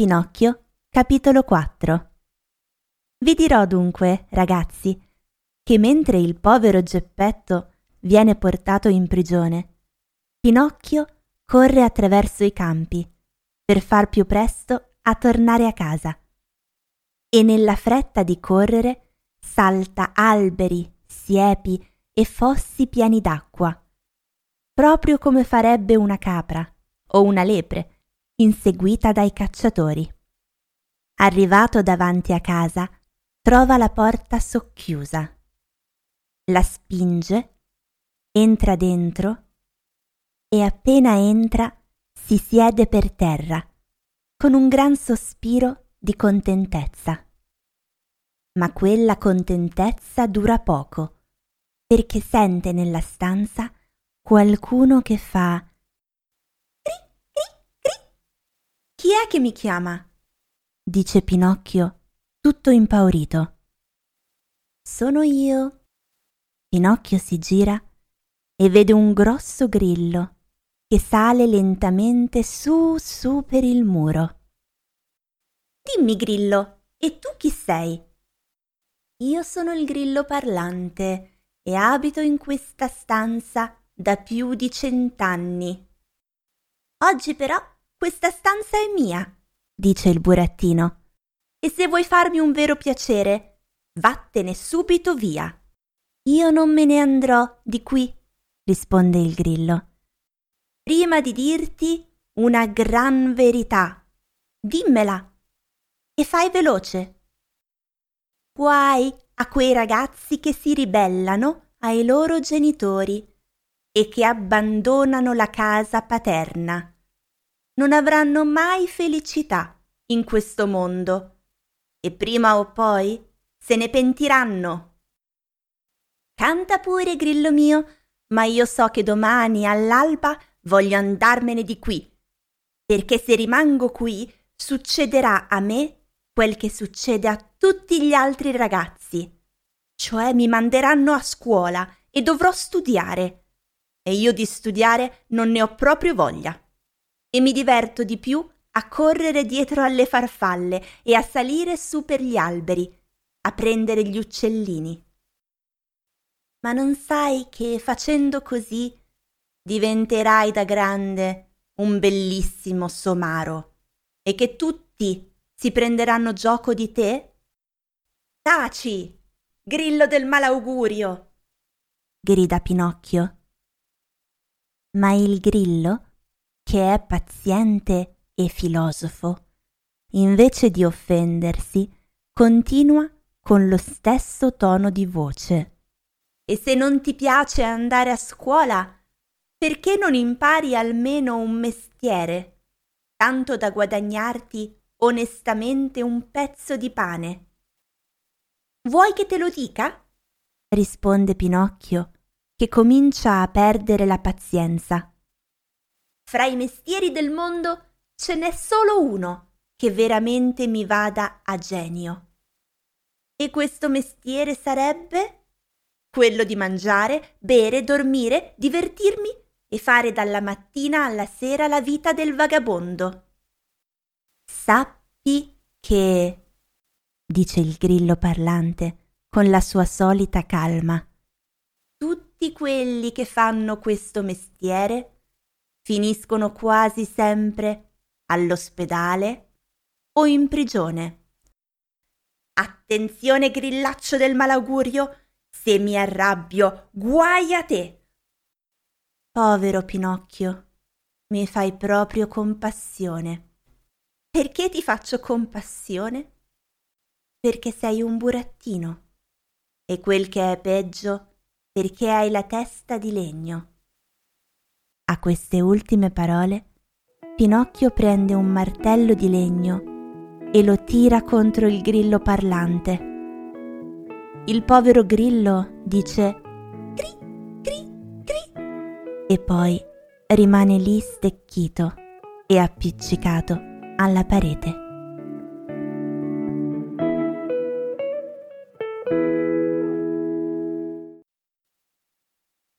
Pinocchio, capitolo 4 Vi dirò dunque, ragazzi, che mentre il povero Geppetto viene portato in prigione, Pinocchio corre attraverso i campi per far più presto a tornare a casa. E nella fretta di correre salta alberi, siepi e fossi pieni d'acqua, proprio come farebbe una capra o una lepre inseguita dai cacciatori. Arrivato davanti a casa, trova la porta socchiusa. La spinge, entra dentro e appena entra si siede per terra con un gran sospiro di contentezza. Ma quella contentezza dura poco, perché sente nella stanza qualcuno che fa Chi è che mi chiama? dice Pinocchio, tutto impaurito. Sono io. Pinocchio si gira e vede un grosso grillo che sale lentamente su su per il muro. Dimmi, grillo, e tu chi sei? Io sono il grillo parlante e abito in questa stanza da più di cent'anni. Oggi però questa stanza è mia, dice il burattino. E se vuoi farmi un vero piacere, vattene subito via. Io non me ne andrò di qui, risponde il grillo. Prima di dirti una gran verità, dimmela e fai veloce. Guai a quei ragazzi che si ribellano ai loro genitori e che abbandonano la casa paterna non avranno mai felicità in questo mondo. E prima o poi se ne pentiranno. Canta pure, grillo mio, ma io so che domani all'alba voglio andarmene di qui, perché se rimango qui succederà a me quel che succede a tutti gli altri ragazzi, cioè mi manderanno a scuola e dovrò studiare, e io di studiare non ne ho proprio voglia e mi diverto di più a correre dietro alle farfalle e a salire su per gli alberi, a prendere gli uccellini. Ma non sai che facendo così diventerai da grande un bellissimo somaro e che tutti si prenderanno gioco di te? Taci, grillo del malaugurio! grida Pinocchio. Ma il grillo che è paziente e filosofo, invece di offendersi, continua con lo stesso tono di voce. E se non ti piace andare a scuola, perché non impari almeno un mestiere, tanto da guadagnarti onestamente un pezzo di pane? Vuoi che te lo dica? risponde Pinocchio, che comincia a perdere la pazienza. Fra i mestieri del mondo ce n'è solo uno che veramente mi vada a genio. E questo mestiere sarebbe quello di mangiare, bere, dormire, divertirmi e fare dalla mattina alla sera la vita del vagabondo. Sappi che, dice il grillo parlante con la sua solita calma, tutti quelli che fanno questo mestiere finiscono quasi sempre all'ospedale o in prigione. Attenzione grillaccio del malaugurio, se mi arrabbio, guai a te. Povero Pinocchio, mi fai proprio compassione. Perché ti faccio compassione? Perché sei un burattino. E quel che è peggio, perché hai la testa di legno. A queste ultime parole, Pinocchio prende un martello di legno e lo tira contro il grillo parlante. Il povero grillo dice cri, cri, cri e poi rimane lì stecchito e appiccicato alla parete.